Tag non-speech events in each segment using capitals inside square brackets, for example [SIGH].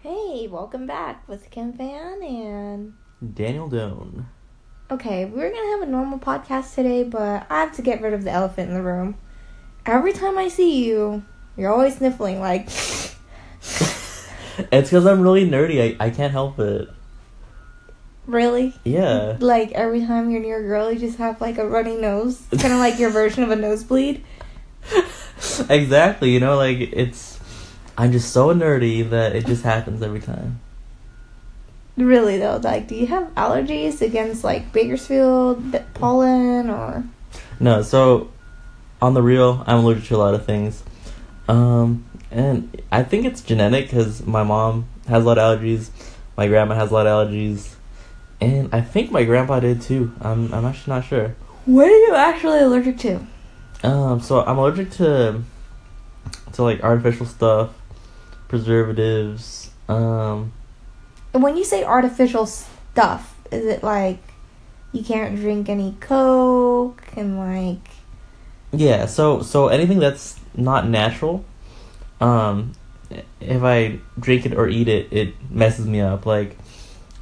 Hey, welcome back with Kim Fan and Daniel Doan. okay, we are gonna have a normal podcast today, but I have to get rid of the elephant in the room. Every time I see you, you're always sniffling like [LAUGHS] It's because I'm really nerdy. I, I can't help it. really? Yeah. Like every time you're near a girl, you just have like a runny nose. It's Kind of like your [LAUGHS] version of a nosebleed. exactly. You know, like it's. I'm just so nerdy that it just happens every time. Really though, like, do you have allergies against like Bakersfield pollen or? No, so on the real, I'm allergic to a lot of things. Um, and I think it's genetic because my mom has a lot of allergies, my grandma has a lot of allergies, and I think my grandpa did too. I'm I'm actually not sure. What are you actually allergic to? Um, so I'm allergic to to like artificial stuff, preservatives. Um, And when you say artificial stuff, is it like you can't drink any Coke and like yeah. So so anything that's not natural, um, if I drink it or eat it, it messes me up. Like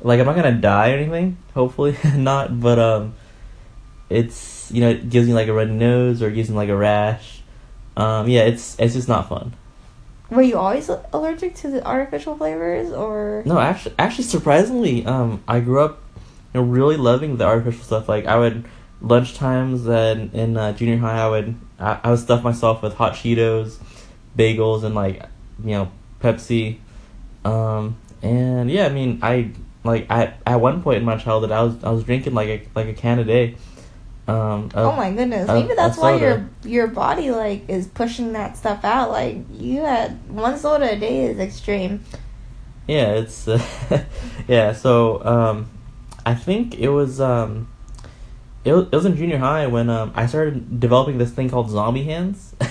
like I'm not gonna die or anything. Hopefully [LAUGHS] not. But um, it's you know it gives me like a runny nose or it gives me like a rash. Um, yeah, it's it's just not fun. Were you always allergic to the artificial flavors or No, actually, actually, surprisingly, um, I grew up, you know, really loving the artificial stuff. Like I would lunch times and in uh, junior high, I would I, I would stuff myself with hot Cheetos, bagels, and like you know Pepsi, um, and yeah, I mean, I like I at one point in my childhood, I was I was drinking like a like a can a day. Um, Oh my goodness. Maybe that's why your your body like is pushing that stuff out. Like you had one soda a day is extreme. Yeah, it's uh, [LAUGHS] yeah. So um, I think it was um, it was, it was in junior high when um I started developing this thing called zombie hands. [LAUGHS]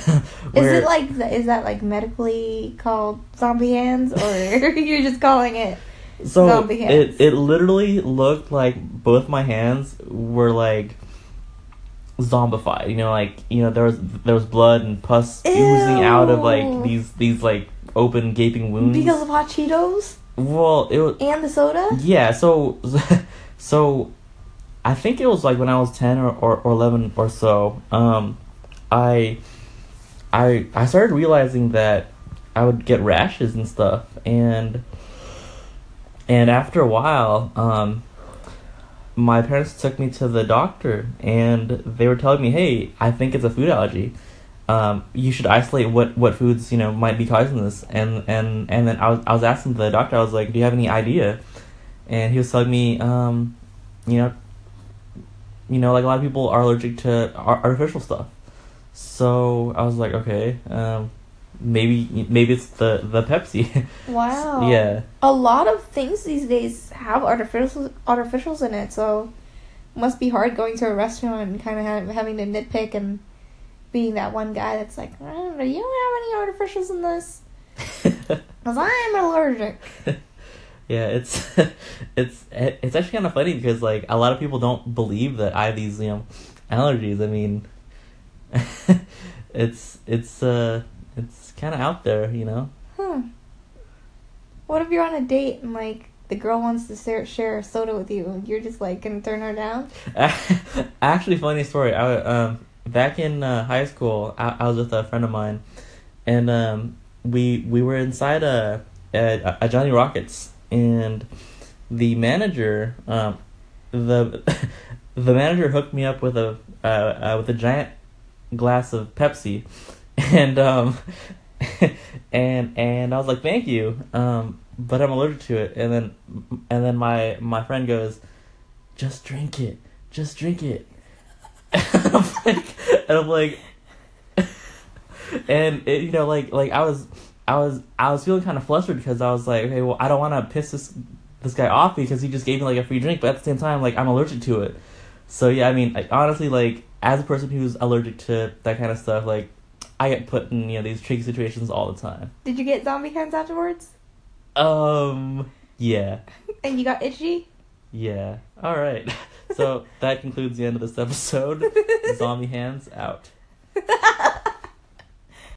Is it like is that like medically called zombie hands or [LAUGHS] you're just calling it so zombie hands? it it literally looked like both my hands were like zombified. You know, like you know there was there was blood and pus oozing out of like these these like open gaping wounds. because of hot Cheetos well, it was and the soda? Yeah, so [LAUGHS] so I think it was like when I was 10 or, or, or 11 or so. Um I I I started realizing that I would get rashes and stuff and and after a while um my parents took me to the doctor and they were telling me, "Hey, I think it's a food allergy." um, you should isolate what, what foods you know might be causing this. And and and then I was I was asking the doctor I was like do you have any idea? And he was telling me um, you know you know like a lot of people are allergic to artificial stuff. So I was like okay um, maybe maybe it's the the Pepsi [LAUGHS] Wow. yeah A lot of things these days have artificial artificials in it, so must be hard going to a restaurant and kind of have, having to nitpick and being that one guy that's like, don't you don't have any artificials in this, [LAUGHS] because I'm allergic. [LAUGHS] yeah it's it's it's actually kind of funny because like a lot of people don't believe that I have these you know allergies I mean it's it's uh it's kind of out there you know Hmm. What if you're on a date and like the girl wants to share, share a soda with you and you're just like gonna turn her down? [LAUGHS] actually funny story I um back in uh, high school I, I was with a friend of mine and um we we were inside a a, a Johnny Rockets and the manager um the [LAUGHS] the manager hooked me up with a uh, uh with a giant glass of Pepsi [LAUGHS] and um [LAUGHS] and and I was like thank you. Um but I'm allergic to it. And then and then my my friend goes just drink it. Just drink it. And [LAUGHS] I'm like and I'm like and it, you know like like I was I was I was feeling kind of flustered because I was like okay well I don't want to piss this this guy off because he just gave me like a free drink. But at the same time like I'm allergic to it. So yeah I mean like, honestly like as a person who's allergic to that kind of stuff like I get put in you know these tricky situations all the time. Did you get zombie hands afterwards? um yeah. [LAUGHS] And you got itchy? yeah. All right. [LAUGHS] So that concludes the end of this episode. [LAUGHS] Zombie hands out